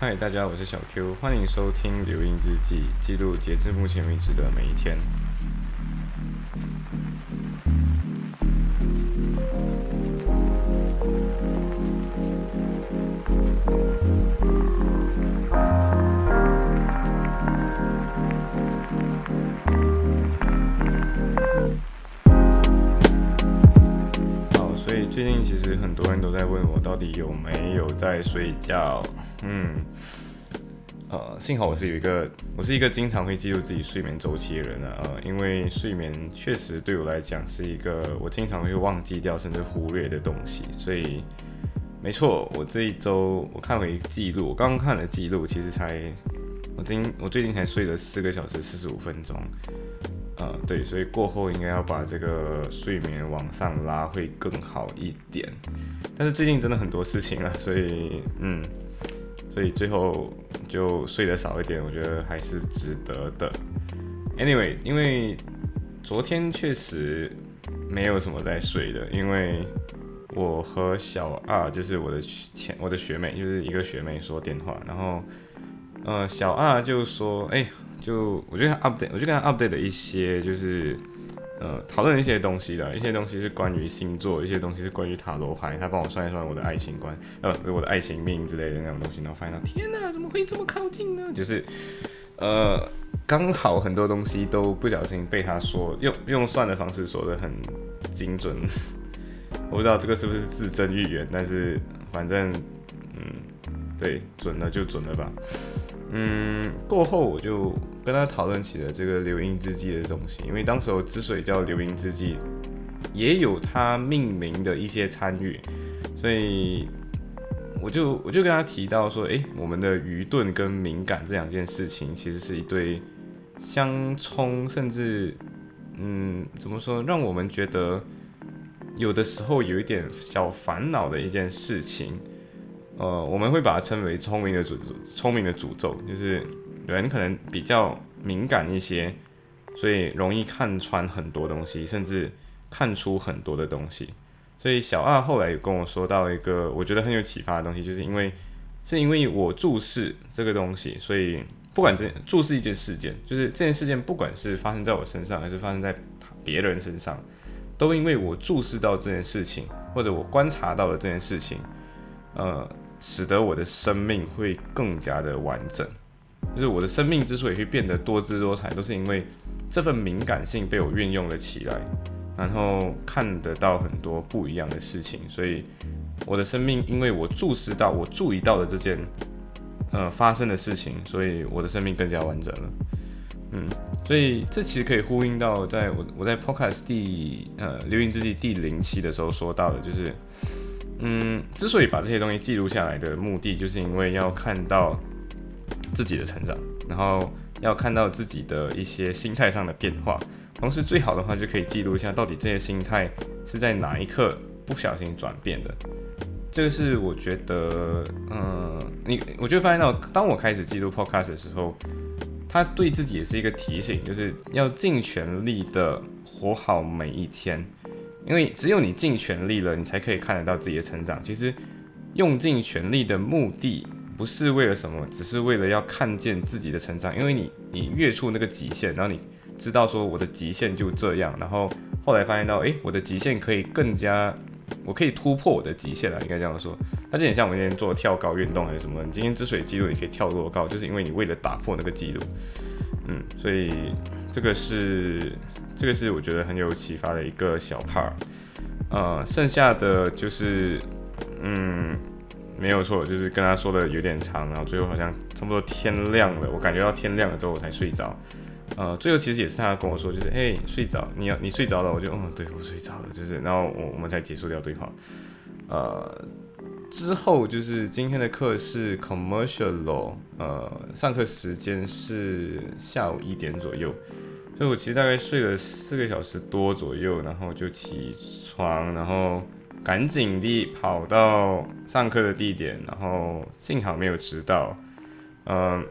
嗨，大家，我是小 Q，欢迎收听《留音日记》，记录截至目前为止的每一天。最近其实很多人都在问我，到底有没有在睡觉？嗯，呃，幸好我是有一个，我是一个经常会记录自己睡眠周期的人啊，呃，因为睡眠确实对我来讲是一个我经常会忘记掉甚至忽略的东西，所以没错，我这一周我看回记录，我刚刚看了记录，其实才我今我最近才睡了四个小时四十五分钟。呃，对，所以过后应该要把这个睡眠往上拉会更好一点。但是最近真的很多事情了，所以嗯，所以最后就睡得少一点，我觉得还是值得的。Anyway，因为昨天确实没有什么在睡的，因为我和小二就是我的前我的学妹，就是一个学妹说电话，然后呃小二就说，哎。就我就 update，我就跟他 update 的一些就是呃讨论一些东西的，一些东西是关于星座，一些东西是关于塔罗牌，他帮我算一算我的爱情观，呃我的爱情命之类的那种东西，然后发现到天哪，怎么会这么靠近呢？就是呃刚好很多东西都不小心被他说用用算的方式说的很精准，我不知道这个是不是自证预言，但是反正嗯对准了就准了吧。嗯，过后我就跟他讨论起了这个流音之记的东西，因为当时候之所以叫流音之记，也有他命名的一些参与，所以我就我就跟他提到说，诶，我们的愚钝跟敏感这两件事情，其实是一对相冲，甚至嗯，怎么说，让我们觉得有的时候有一点小烦恼的一件事情。呃，我们会把它称为聪明的诅咒，聪明的诅咒，就是人可能比较敏感一些，所以容易看穿很多东西，甚至看出很多的东西。所以小二后来有跟我说到一个我觉得很有启发的东西，就是因为是因为我注视这个东西，所以不管这注视一件事件，就是这件事件不管是发生在我身上，还是发生在别人身上，都因为我注视到这件事情，或者我观察到了这件事情，呃。使得我的生命会更加的完整，就是我的生命之所以会变得多姿多彩，都是因为这份敏感性被我运用了起来，然后看得到很多不一样的事情，所以我的生命因为我注视到、我注意到了这件呃发生的事情，所以我的生命更加完整了。嗯，所以这其实可以呼应到在我我在 Podcast 第呃流行之记第零期的时候说到的，就是。嗯，之所以把这些东西记录下来的目的，就是因为要看到自己的成长，然后要看到自己的一些心态上的变化。同时，最好的话就可以记录一下，到底这些心态是在哪一刻不小心转变的。这个是我觉得，嗯，你我就发现到，当我开始记录 Podcast 的时候，他对自己也是一个提醒，就是要尽全力的活好每一天。因为只有你尽全力了，你才可以看得到自己的成长。其实，用尽全力的目的不是为了什么，只是为了要看见自己的成长。因为你，你越出那个极限，然后你知道说我的极限就这样，然后后来发现到，诶，我的极限可以更加，我可以突破我的极限了，应该这样说。它就很像我们今天做跳高运动还是什么，你今天之所以记录你可以跳多高，就是因为你为了打破那个记录。嗯，所以这个是。这个是我觉得很有启发的一个小 part，呃，剩下的就是，嗯，没有错，就是跟他说的有点长，然后最后好像差不多天亮了，我感觉到天亮了之后我才睡着，呃，最后其实也是他跟我说，就是，嘿，睡着，你要你睡着了，我就，嗯，对我睡着了，就是，然后我我们才结束掉对话，呃，之后就是今天的课是 commercial law，呃，上课时间是下午一点左右。所以我其实大概睡了四个小时多左右，然后就起床，然后赶紧地跑到上课的地点，然后幸好没有迟到。嗯，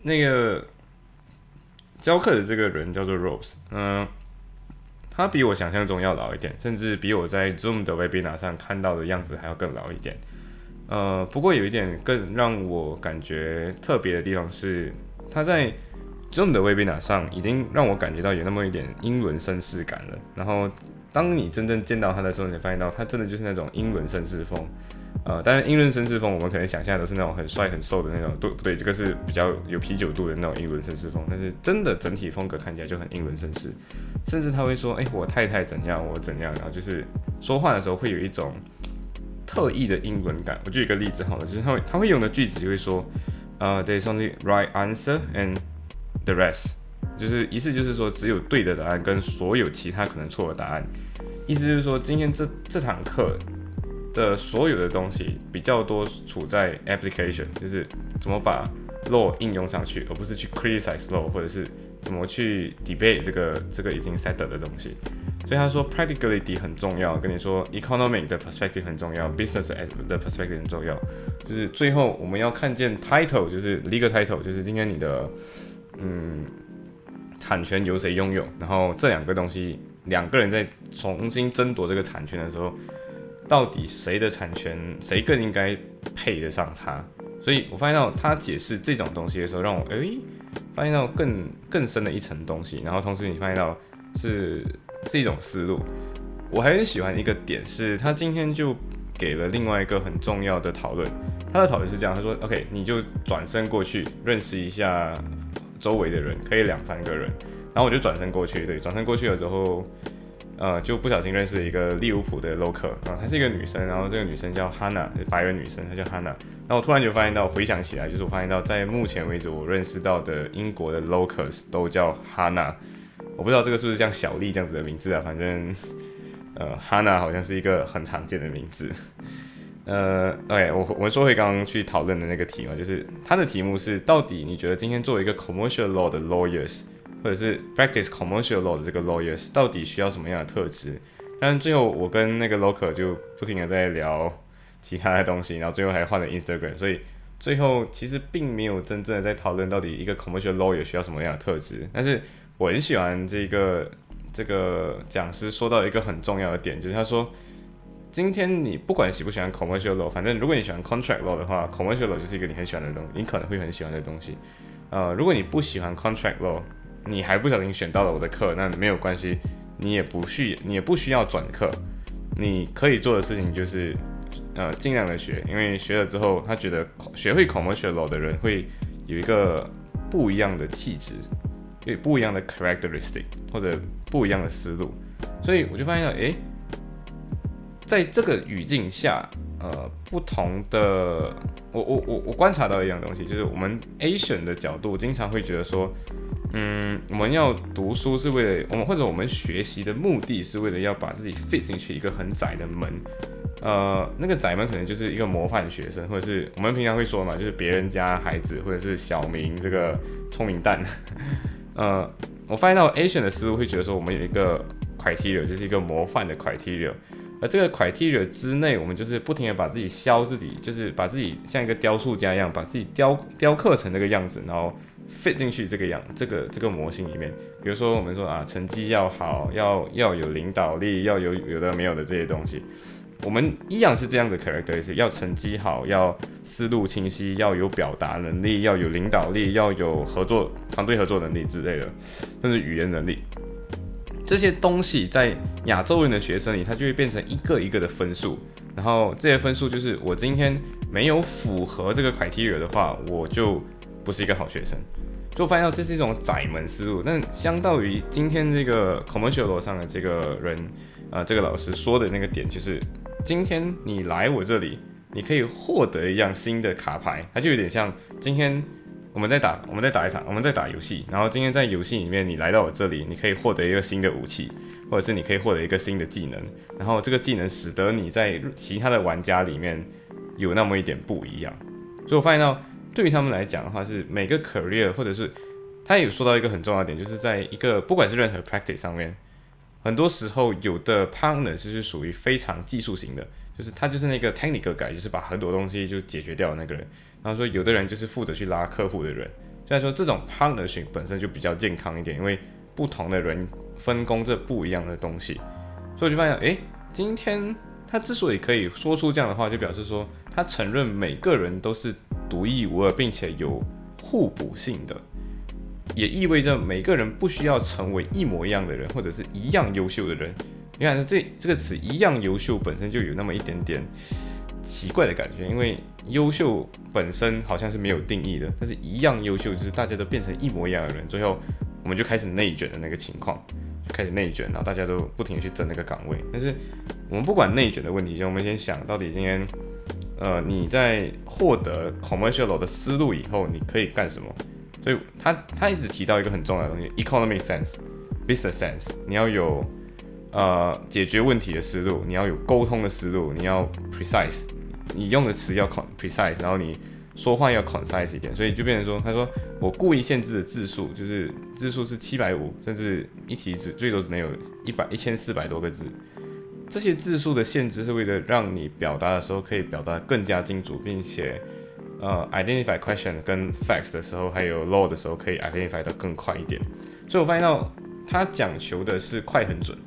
那个教课的这个人叫做 Rose，嗯，他比我想象中要老一点，甚至比我在 Zoom 的 Webinar 上看到的样子还要更老一点。呃，不过有一点更让我感觉特别的地方是，他在 Zoom 的 Webinar 上已经让我感觉到有那么一点英伦绅士感了。然后，当你真正见到他的时候，你发现到他真的就是那种英伦绅士风。呃，当然英伦绅士风我们可能想象都是那种很帅很瘦的那种，对不对？这个是比较有啤酒肚的那种英伦绅士风。但是真的整体风格看起来就很英伦绅士，甚至他会说：“哎，我太太怎样，我怎样。”然后就是说话的时候会有一种。特意的英文感，我举一个例子好了，就是他会他会用的句子就会说，呃，There's only right answer and the rest，就是意思就是说只有对的答案跟所有其他可能错的答案，意思就是说今天这这堂课的所有的东西比较多处在 application，就是怎么把 law 应用上去，而不是去 criticize law 或者是怎么去 debate 这个这个已经 set 的东西。所以他说，practicality 很重要。跟你说，economic 的 perspective 很重要，business 的 perspective 很重要。就是最后我们要看见 title，就是 legal title，就是今天你的嗯产权由谁拥有。然后这两个东西，两个人在重新争夺这个产权的时候，到底谁的产权谁更应该配得上他？所以我发现到他解释这种东西的时候，让我诶发现到更更深的一层东西。然后同时你发现到是。是一种思路，我还很喜欢一个点是，他今天就给了另外一个很重要的讨论。他的讨论是这样，他说：“OK，你就转身过去认识一下周围的人，可以两三个人。”然后我就转身过去，对，转身过去了之后，呃，就不小心认识了一个利物浦的 local 啊，她是一个女生，然后这个女生叫 Hannah，白人女生，她叫 Hannah。然后我突然就发现到，回想起来，就是我发现到，在目前为止我认识到的英国的 locals 都叫 Hannah。我不知道这个是不是像小丽这样子的名字啊？反正，呃，Hanna 好像是一个很常见的名字。呃，OK，我我们说回刚刚去讨论的那个题嘛，就是它的题目是：到底你觉得今天作为一个 commercial law 的 lawyers，或者是 practice commercial law 的这个 lawyers，到底需要什么样的特质？但是最后我跟那个 local 就不停的在聊其他的东西，然后最后还换了 Instagram，所以最后其实并没有真正的在讨论到底一个 commercial lawyer 需要什么样的特质，但是。我很喜欢这个这个讲师说到一个很重要的点，就是他说，今天你不管喜不喜欢 commercial law，反正如果你喜欢 contract law 的话，commercial law 就是一个你很喜欢的东西，你可能会很喜欢的东西。呃，如果你不喜欢 contract law，你还不小心选到了我的课，那没有关系，你也不需你也不需要转课，你可以做的事情就是呃尽量的学，因为学了之后，他觉得学会 commercial law 的人会有一个不一样的气质。有不一样的 characteristic 或者不一样的思路，所以我就发现，哎，在这个语境下，呃，不同的，我我我我观察到一样东西，就是我们 Asian 的角度经常会觉得说，嗯，我们要读书是为了我们或者我们学习的目的是为了要把自己 fit 进去一个很窄的门，呃，那个窄门可能就是一个模范学生，或者是我们平常会说嘛，就是别人家孩子或者是小明这个聪明蛋。呃，我发现到 Asian 的思路会觉得说，我们有一个 criteria，就是一个模范的 criteria，而这个 criteria 之内，我们就是不停的把自己削自己，就是把自己像一个雕塑家一样，把自己雕雕刻成这个样子，然后 fit 进去这个样，这个这个模型里面。比如说，我们说啊，成绩要好，要要有领导力，要有有的没有的这些东西。我们一样是这样的 character，是要成绩好，要思路清晰，要有表达能力，要有领导力，要有合作团队合作能力之类的，甚至语言能力。这些东西在亚洲人的学生里，它就会变成一个一个的分数。然后这些分数就是我今天没有符合这个 criteria 的话，我就不是一个好学生。就发现这是一种窄门思路。但相当于今天这个 commercial 上的这个人，呃，这个老师说的那个点就是。今天你来我这里，你可以获得一样新的卡牌，它就有点像今天我们在打，我们在打一场，我们在打游戏。然后今天在游戏里面，你来到我这里，你可以获得一个新的武器，或者是你可以获得一个新的技能。然后这个技能使得你在其他的玩家里面有那么一点不一样。所以我发现到，对于他们来讲的话，是每个 career，或者是他有说到一个很重要的点，就是在一个不管是任何 practice 上面。很多时候，有的 partner 是属于非常技术型的，就是他就是那个 technical guy，就是把很多东西就解决掉的那个人。他说，有的人就是负责去拉客户的人。虽然说这种 partnership 本身就比较健康一点，因为不同的人分工这不一样的东西。所以我就发现，诶，今天他之所以可以说出这样的话，就表示说他承认每个人都是独一无二，并且有互补性的，也意味着每个人不需要成为一模一样的人，或者是一样优秀的人。你看，这这个词“一样优秀”本身就有那么一点点奇怪的感觉，因为优秀本身好像是没有定义的，但是一样优秀就是大家都变成一模一样的人，最后我们就开始内卷的那个情况，就开始内卷，然后大家都不停的去争那个岗位。但是我们不管内卷的问题，就我们先想到底今天，呃，你在获得 commercial 的思路以后，你可以干什么？所以他他一直提到一个很重要的东西：economic sense，business sense，你要有。呃，解决问题的思路，你要有沟通的思路，你要 precise，你用的词要 con precise，然后你说话要 concise 一点，所以就变成说，他说我故意限制的字数，就是字数是七百五，甚至一题只最多只能有一百一千四百多个字。这些字数的限制是为了让你表达的时候可以表达更加精准，并且呃 identify question 跟 facts 的时候，还有 law 的时候可以 identify 的更快一点。所以我发现到他讲求的是快很准。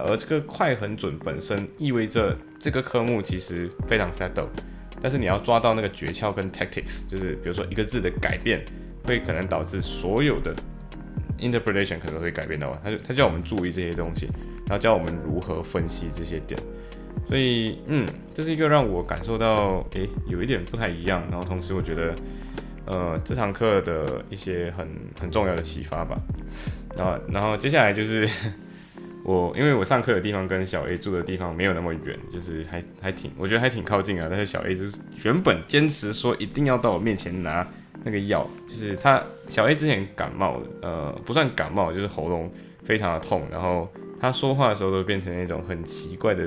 而这个快很准本身意味着这个科目其实非常 settle，但是你要抓到那个诀窍跟 tactics，就是比如说一个字的改变会可能导致所有的 interpretation 可能会改变的话，他就他叫我们注意这些东西，然后教我们如何分析这些点。所以嗯，这是一个让我感受到诶有一点不太一样，然后同时我觉得呃这堂课的一些很很重要的启发吧。然后然后接下来就是。我因为我上课的地方跟小 A 住的地方没有那么远，就是还还挺，我觉得还挺靠近啊。但是小 A 就是原本坚持说一定要到我面前拿那个药，就是他小 A 之前感冒，呃，不算感冒，就是喉咙非常的痛，然后他说话的时候都变成那种很奇怪的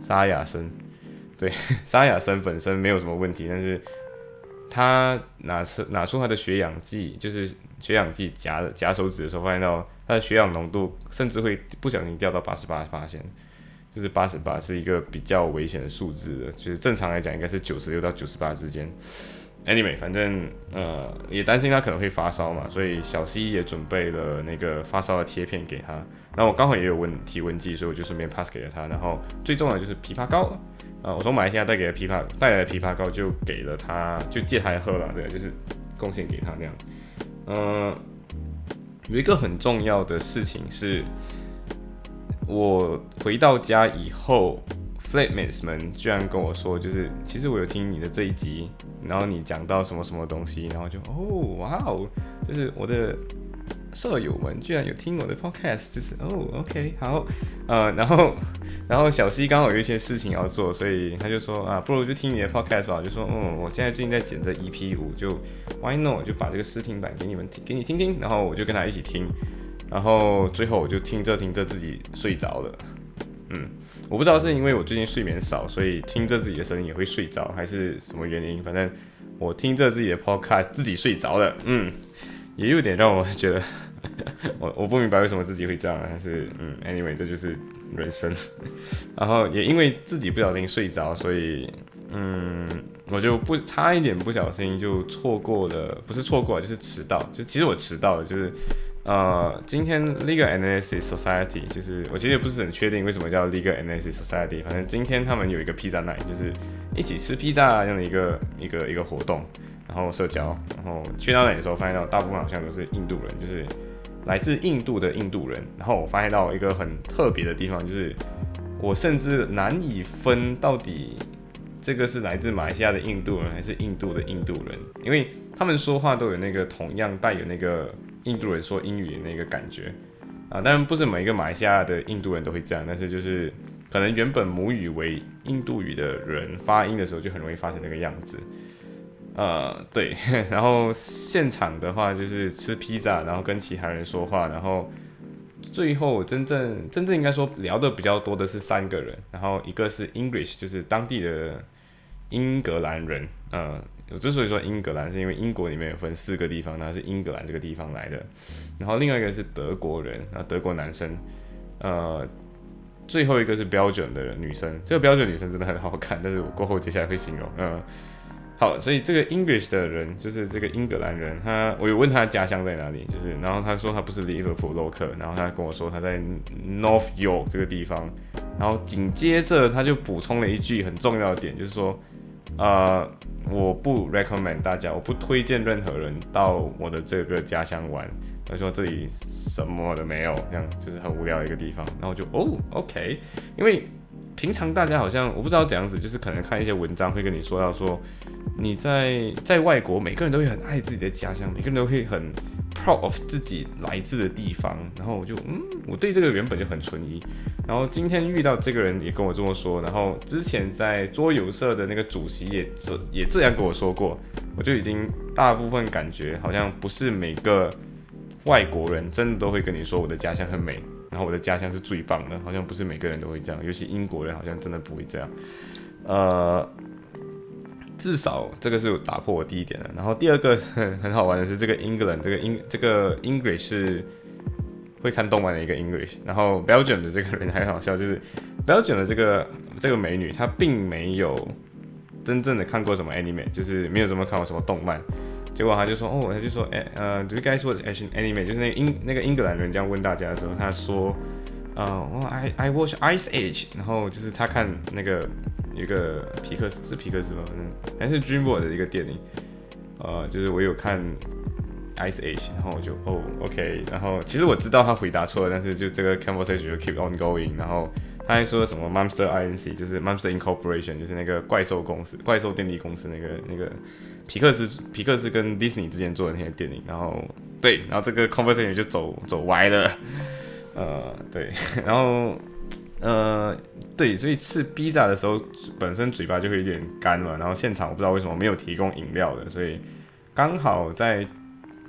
沙哑声。对，沙哑声本身没有什么问题，但是他拿出拿出他的血氧计，就是血氧计夹夹手指的时候，发现到。它的血氧浓度甚至会不小心掉到八十八发现，就是八十八是一个比较危险的数字的，就是正常来讲应该是九十六到九十八之间。Anyway，反正呃也担心他可能会发烧嘛，所以小 C 也准备了那个发烧的贴片给他。然后我刚好也有问体温计，所以我就顺便 pass 给了他。然后最重要的就是枇杷膏，啊，我从马来西亚带给的枇杷带来的枇杷膏就给了他，就借他喝了，对，就是贡献给他那样，嗯。有一个很重要的事情是，我回到家以后，flatmates 们居然跟我说，就是其实我有听你的这一集，然后你讲到什么什么东西，然后就哦，哇哦，就是我的。舍友们居然有听我的 podcast，就是哦，OK，好，呃，然后，然后小西刚好有一些事情要做，所以他就说啊，不如就听你的 podcast 吧。就说，嗯，我现在最近在剪这 EP 五，就 Why not 就把这个试听版给你们听，给你听听。然后我就跟他一起听，然后最后我就听着听着自己睡着了。嗯，我不知道是因为我最近睡眠少，所以听着自己的声音也会睡着，还是什么原因。反正我听着自己的 podcast 自己睡着了。嗯。也有点让我觉得，我我不明白为什么自己会这样，但是嗯，anyway，这就是人生。然后也因为自己不小心睡着，所以嗯，我就不差一点不小心就错过了，不是错过，就是迟到。就其实我迟到了，就是呃，今天 Legal Analysis Society，就是我其实也不是很确定为什么叫 Legal Analysis Society，反正今天他们有一个披萨 night，就是一起吃披萨这样的一个一个一个活动。然后社交，然后去到那里的时候，发现到大部分好像都是印度人，就是来自印度的印度人。然后我发现到一个很特别的地方，就是我甚至难以分到底这个是来自马来西亚的印度人还是印度的印度人，因为他们说话都有那个同样带有那个印度人说英语的那个感觉啊。当然不是每一个马来西亚的印度人都会这样，但是就是可能原本母语为印度语的人发音的时候就很容易发成那个样子。呃，对，然后现场的话就是吃披萨，然后跟其他人说话，然后最后真正真正应该说聊的比较多的是三个人，然后一个是 English，就是当地的英格兰人，呃，我之所以说英格兰，是因为英国里面有分四个地方，他是英格兰这个地方来的，然后另外一个是德国人，然后德国男生，呃，最后一个是标准的女生，这个标准女生真的很好看，但是我过后接下来会形容，嗯。好，所以这个 English 的人就是这个英格兰人，他我有问他家乡在哪里，就是然后他说他不是利物浦 local，然后他跟我说他在 North York 这个地方，然后紧接着他就补充了一句很重要的点，就是说，呃，我不 recommend 大家，我不推荐任何人到我的这个家乡玩。他说这里什么都没有，这样就是很无聊的一个地方。然后我就哦，OK，因为平常大家好像我不知道怎样子，就是可能看一些文章会跟你说到说，你在在外国，每个人都会很爱自己的家乡，每个人都会很 proud of 自己来自的地方。然后我就嗯，我对这个原本就很存疑。然后今天遇到这个人也跟我这么说，然后之前在桌游社的那个主席也这也这样跟我说过，我就已经大部分感觉好像不是每个。外国人真的都会跟你说我的家乡很美，然后我的家乡是最棒的，好像不是每个人都会这样，尤其英国人好像真的不会这样。呃，至少这个是打破我第一点的。然后第二个很 很好玩的是这个 England 这个英这个 English 是会看动漫的一个 English，然后 Belgium 的这个人还很好笑，就是 Belgium 的这个这个美女她并没有真正的看过什么 anime，就是没有怎么看过什么动漫。结果他就说，哦，他就说，哎，呃，Do you guys watch Asian anime？就是那英那个英格兰人这样问大家的时候，他说，呃，我，I I watch Ice Age。然后就是他看那个一个皮克斯是皮克斯吧，反正还是 DreamWorks 的一个电影，呃，就是我有看 Ice Age，然后我就，哦，OK。然后其实我知道他回答错了，但是就这个 conversation 就 keep on going。然后他还说什么 Monster Inc，就是 Monster Incorporation，就是那个怪兽公司、怪兽电力公司那个那个。皮克斯皮克斯跟迪士尼之间做的那些电影，然后对，然后这个 conversation 就走走歪了，呃，对，然后呃，对，所以吃披萨的时候本身嘴巴就会有点干嘛，然后现场我不知道为什么没有提供饮料的，所以刚好在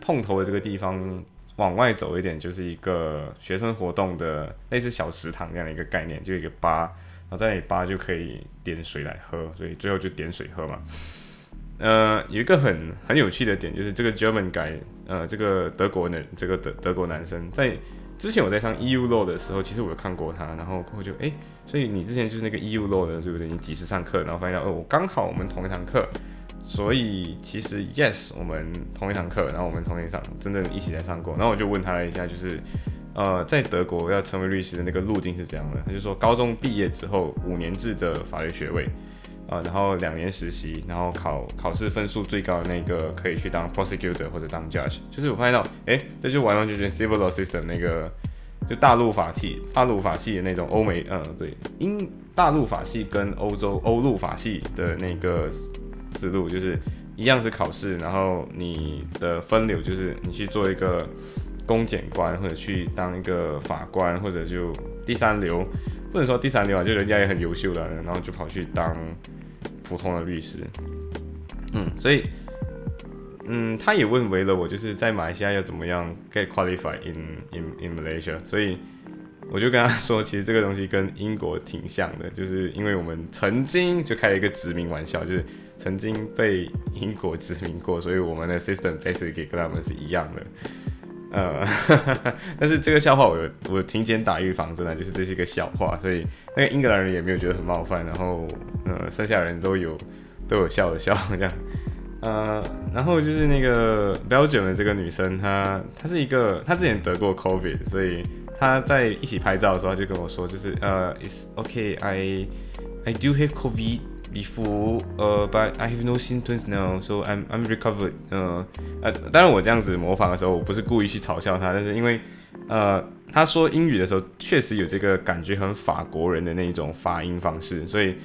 碰头的这个地方往外走一点，就是一个学生活动的类似小食堂这样的一个概念，就一个吧，然后在那里吧就可以点水来喝，所以最后就点水喝嘛。呃，有一个很很有趣的点，就是这个 German guy，呃，这个德国人，这个德德国男生，在之前我在上 EU law 的时候，其实我有看过他，然后过后就哎，所以你之前就是那个 EU law 的，对不对？你几时上课？然后发现哦，我刚好我们同一堂课，所以其实 yes，我们同一堂课，然后我们同一上，真正一起在上过。然后我就问他了一下，就是呃，在德国要成为律师的那个路径是怎样的？他就说，高中毕业之后五年制的法律学位。啊，然后两年实习，然后考考试分数最高的那个可以去当 prosecutor 或者当 judge。就是我发现到，哎，这就完完全全 civil law system 那个，就大陆法系、大陆法系的那种欧美，嗯，对，英大陆法系跟欧洲欧陆法系的那个思路，就是一样是考试，然后你的分流就是你去做一个公检官，或者去当一个法官，或者就第三流，不能说第三流啊，就人家也很优秀的，然后就跑去当。普通的律师，嗯，所以，嗯，他也问为了我，就是在马来西亚要怎么样 get qualified in in in Malaysia，所以我就跟他说，其实这个东西跟英国挺像的，就是因为我们曾经就开了一个殖民玩笑，就是曾经被英国殖民过，所以我们的 system basically 跟他们是一样的。呃，但是这个笑话我我提前打预防针的，就是这是一个笑话，所以那个英格兰人也没有觉得很冒犯，然后呃，剩下人都有都有笑的笑这样，呃，然后就是那个 Belgium 的这个女生，她她是一个她之前得过 COVID，所以她在一起拍照的时候她就跟我说，就是呃，It's okay, I I do have COVID. Before, uh, but I have no symptoms now, so I'm I'm recovered. 呃呃，当然我这样子模仿的时候，我不是故意去嘲笑他，但是因为呃，他说英语的时候确实有这个感觉很法国人的那一种发音方式，所以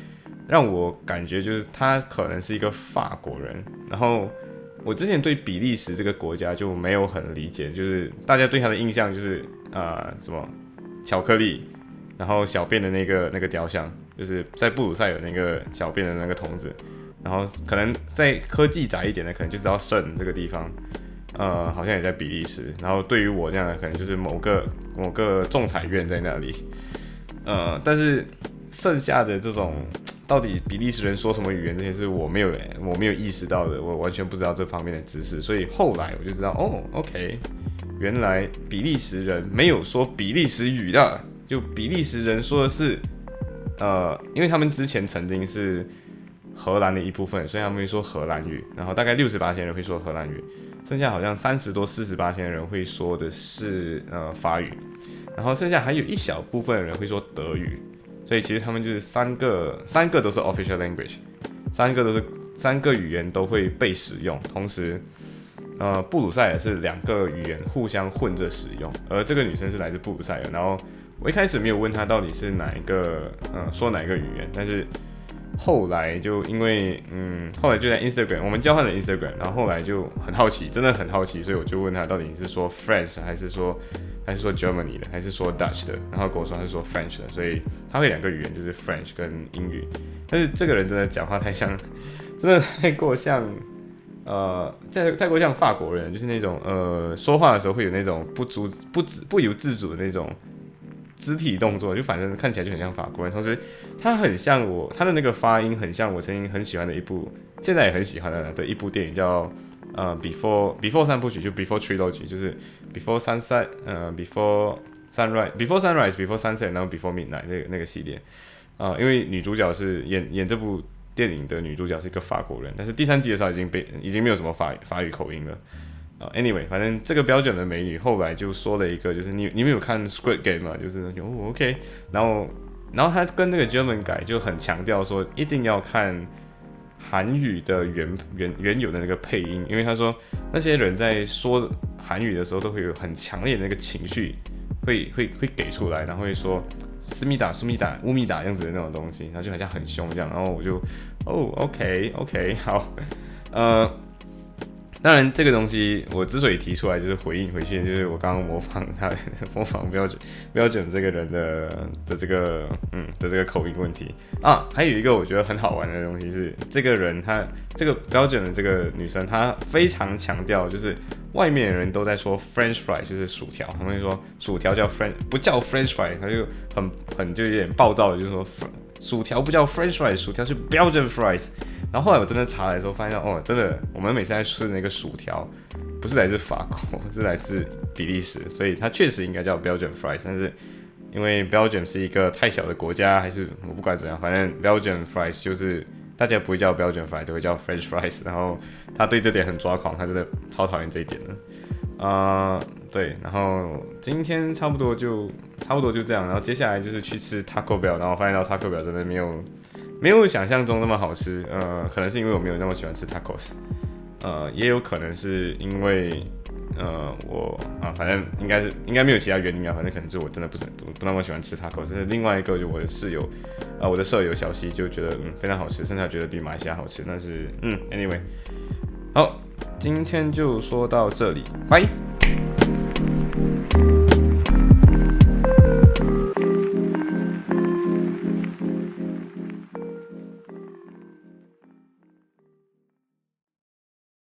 让我感觉就是他可能是一个法国人。然后我之前对比利时这个国家就没有很理解，就是大家对他的印象就是呃什么巧克力，然后小便的那个那个雕像。就是在布鲁塞尔那个小便的那个筒子，然后可能在科技窄一点的，可能就知道圣这个地方，呃，好像也在比利时。然后对于我这样的，可能就是某个某个仲裁院在那里，呃，但是剩下的这种到底比利时人说什么语言这些是我没有我没有意识到的，我完全不知道这方面的知识。所以后来我就知道，哦，OK，原来比利时人没有说比利时语的，就比利时人说的是。呃，因为他们之前曾经是荷兰的一部分，所以他们会说荷兰语。然后大概六十八千人会说荷兰语，剩下好像三十多、四十八千人会说的是呃法语。然后剩下还有一小部分人会说德语。所以其实他们就是三个，三个都是 official language，三个都是三个语言都会被使用，同时，呃，布鲁塞尔是两个语言互相混着使用，而这个女生是来自布鲁塞尔，然后我一开始没有问他到底是哪一个，嗯，说哪一个语言，但是。后来就因为嗯，后来就在 Instagram，我们交换了 Instagram，然后后来就很好奇，真的很好奇，所以我就问他到底是说 French 还是说还是说 Germany 的，还是说 Dutch 的，然后跟我说他是说 French 的，所以他会两个语言，就是 French 跟英语。但是这个人真的讲话太像，真的太过像，呃，太太过像法国人，就是那种呃说话的时候会有那种不足不自不由自主的那种。肢体动作就反正看起来就很像法国人，同时他很像我，他的那个发音很像我曾经很喜欢的一部，现在也很喜欢的的一部电影叫呃 Before Before 三部曲，就 Before Trilogy，就是 Before Sunset，呃 Before Sunrise，Before Sunrise，Before Sunset，然后 Before Midnight 那个那个系列啊，因为女主角是演演这部电影的女主角是一个法国人，但是第三集的时候已经被已经没有什么法法语口音了。啊，Anyway，反正这个标准的美女后来就说了一个，就是你你们有看 Squid Game 吗？就是哦 OK，然后然后他跟那个 German 改就很强调说一定要看韩语的原原原有的那个配音，因为他说那些人在说韩语的时候都会有很强烈的那个情绪，会会会给出来，然后会说思密达、思密达、乌密达样子的那种东西，然后就好像很凶这样，然后我就哦 OK OK 好，呃。当然，这个东西我之所以提出来，就是回应回去，就是我刚刚模仿他模仿标准标准这个人的的这个嗯的这个口音问题啊。还有一个我觉得很好玩的东西是，这个人他这个标准的这个女生，她非常强调，就是外面的人都在说 French fry 就是薯条，他们说薯条叫 French 不叫 French fry，他就很很就有点暴躁的，就是说薯条不叫 French fry，薯条是标准 fries。然后后来我真的查的时候，发现哦，真的，我们每次在吃的那个薯条，不是来自法国，是来自比利时，所以它确实应该叫 Belgian fries。但是因为标准是一个太小的国家，还是我不管怎样，反正 Belgian fries 就是大家不会叫 Belgian fries，都会叫 French fries。然后他对这点很抓狂，他真的超讨厌这一点的。啊，对，然后今天差不多就差不多就这样，然后接下来就是去吃 Taco Bell，然后发现到 Taco Bell 真的没有。没有想象中那么好吃，呃，可能是因为我没有那么喜欢吃 tacos，呃，也有可能是因为，呃，我啊，反正应该是应该没有其他原因啊，反正可能就我真的不是不不那么喜欢吃 tacos。是另外一个，就我的室友，啊，我的舍友小西就觉得嗯非常好吃，甚至觉得比马来西亚好吃。但是嗯，anyway，好，今天就说到这里，拜。